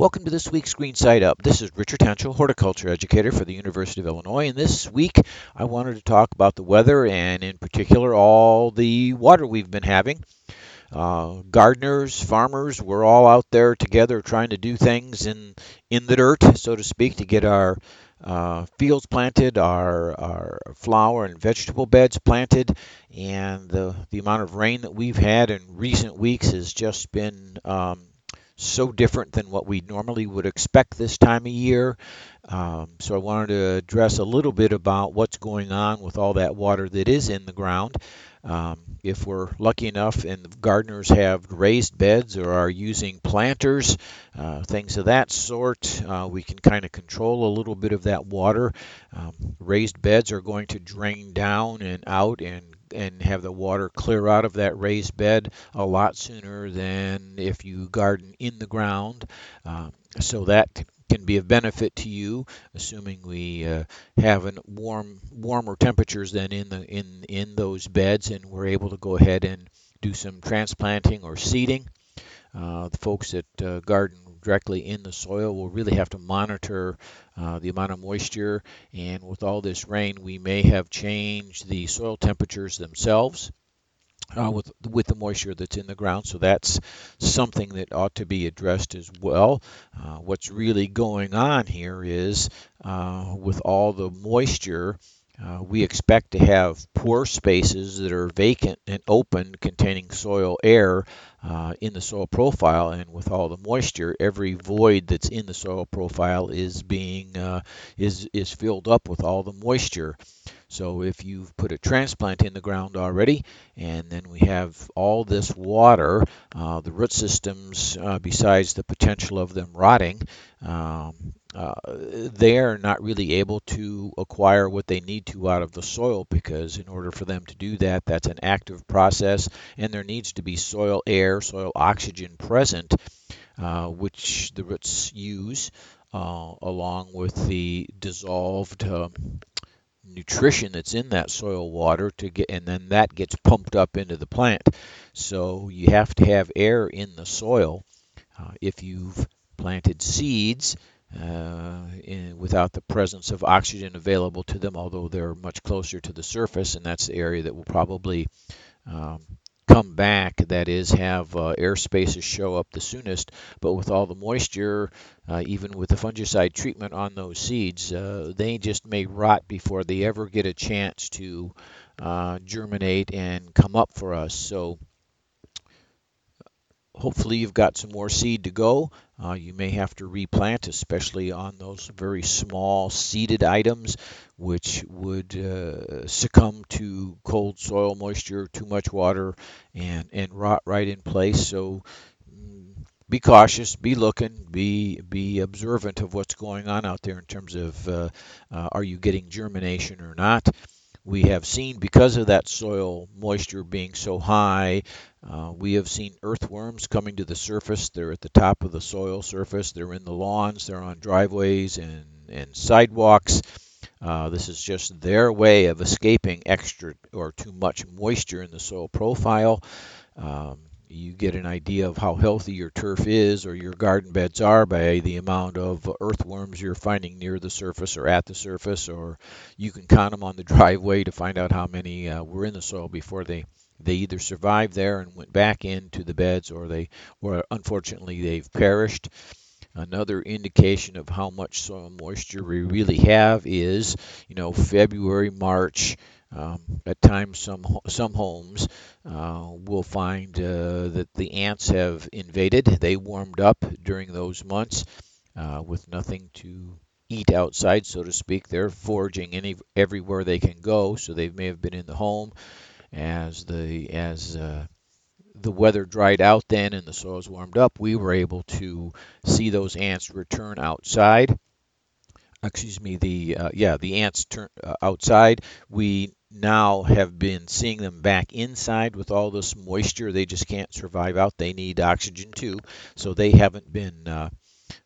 Welcome to this week's Green Side Up. This is Richard Hentschel, horticulture educator for the University of Illinois, and this week I wanted to talk about the weather and, in particular, all the water we've been having. Uh, gardeners, farmers, we're all out there together trying to do things in in the dirt, so to speak, to get our uh, fields planted, our, our flower and vegetable beds planted, and the, the amount of rain that we've had in recent weeks has just been um, so different than what we normally would expect this time of year. Um, so I wanted to address a little bit about what's going on with all that water that is in the ground. Um, if we're lucky enough and the gardeners have raised beds or are using planters, uh, things of that sort, uh, we can kind of control a little bit of that water. Um, raised beds are going to drain down and out and and have the water clear out of that raised bed a lot sooner than if you garden in the ground. Um, so that can be of benefit to you, assuming we uh, have an warm, warmer temperatures than in the in in those beds, and we're able to go ahead and do some transplanting or seeding. Uh, the folks that uh, garden directly in the soil We'll really have to monitor uh, the amount of moisture. And with all this rain, we may have changed the soil temperatures themselves. Uh, with with the moisture that's in the ground. So that's something that ought to be addressed as well. Uh, what's really going on here is uh, with all the moisture. Uh, we expect to have pore spaces that are vacant and open containing soil air uh, in the soil profile and with all the moisture every void that's in the soil profile is being uh, is is filled up with all the moisture. So if you've put a transplant in the ground already and then we have all this water uh, the root systems uh, besides the potential of them rotting um, uh, they are not really able to acquire what they need to out of the soil because in order for them to do that that's an active process and there needs to be soil air soil oxygen present uh, which the roots use uh, along with the dissolved um, nutrition that's in that soil water to get and then that gets pumped up into the plant. So you have to have air in the soil uh, if you've planted seeds uh, in, without the presence of oxygen available to them, although they're much closer to the surface, and that's the area that will probably um, come back, that is, have uh, air spaces show up the soonest. But with all the moisture, uh, even with the fungicide treatment on those seeds, uh, they just may rot before they ever get a chance to uh, germinate and come up for us. So hopefully you've got some more seed to go. Uh, you may have to replant, especially on those very small seeded items, which would uh, succumb to cold soil moisture, too much water, and, and rot right in place. So mm, be cautious, be looking, be be observant of what's going on out there in terms of uh, uh, are you getting germination or not we have seen because of that soil moisture being so high uh, we have seen earthworms coming to the surface. They're at the top of the soil surface. They're in the lawns. They're on driveways and, and sidewalks. Uh, this is just their way of escaping extra or too much moisture in the soil profile. Um, you get an idea of how healthy your turf is or your garden beds are by the amount of earthworms you're finding near the surface or at the surface, or you can count them on the driveway to find out how many uh, were in the soil before they they either survived there and went back into the beds, or they or unfortunately they've perished. Another indication of how much soil moisture we really have is, you know, February, March. Um, at times, some some homes uh, will find uh, that the ants have invaded. They warmed up during those months uh, with nothing to eat outside, so to speak. They're foraging any everywhere they can go, so they may have been in the home as the as uh, the weather dried out then and the soils warmed up. We were able to see those ants return outside excuse me the uh, yeah the ants turn uh, outside we now have been seeing them back inside with all this moisture. They just can't survive out. They need oxygen too, so they haven't been uh,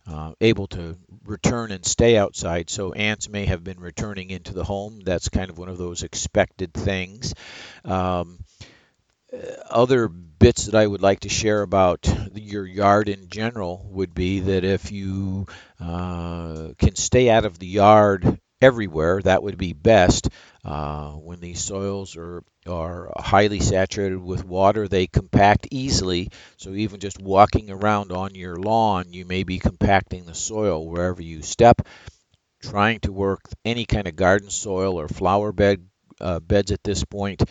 uh, able to return and stay outside. So ants may have been returning into the home. That's kind of one of those expected things. Um, other bits that I would like to share about your yard in general would be that if you uh, can stay out of the yard everywhere, that would be best. Uh, when these soils are, are highly saturated with water, they compact easily. So even just walking around on your lawn, you may be compacting the soil wherever you step. Trying to work any kind of garden soil or flower bed uh, beds at this point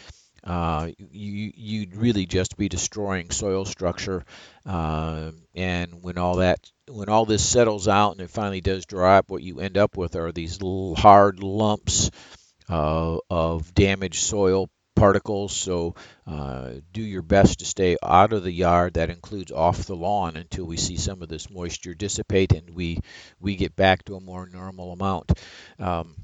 uh, you, you'd really just be destroying soil structure. Uh, and when all that, when all this settles out and it finally does dry up, what you end up with are these little hard lumps uh, of damaged soil particles. So uh, do your best to stay out of the yard. That includes off the lawn until we see some of this moisture dissipate and we we get back to a more normal amount. Um,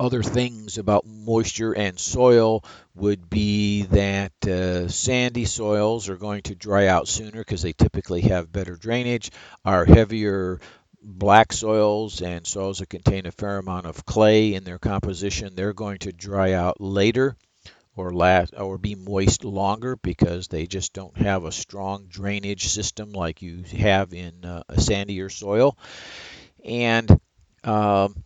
other things about moisture and soil would be that uh, sandy soils are going to dry out sooner because they typically have better drainage. Our heavier black soils and soils that contain a fair amount of clay in their composition, they're going to dry out later or last or be moist longer because they just don't have a strong drainage system like you have in uh, a sandier soil. And um,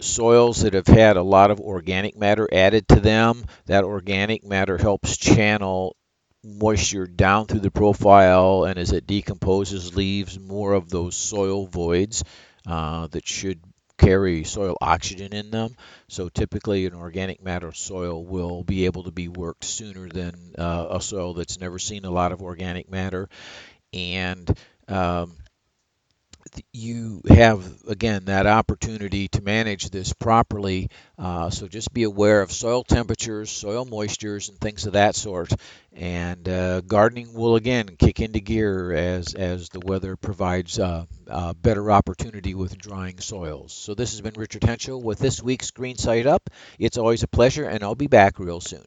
soils that have had a lot of organic matter added to them, that organic matter helps channel moisture down through the profile and as it decomposes leaves more of those soil voids uh, that should carry soil oxygen in them. So typically an organic matter soil will be able to be worked sooner than uh, a soil that's never seen a lot of organic matter. And um, you have again that opportunity to manage this properly. Uh, so just be aware of soil temperatures, soil moistures, and things of that sort. And uh, gardening will again kick into gear as as the weather provides uh, a better opportunity with drying soils. So this has been Richard Hentschel with this week's Green Side Up. It's always a pleasure, and I'll be back real soon.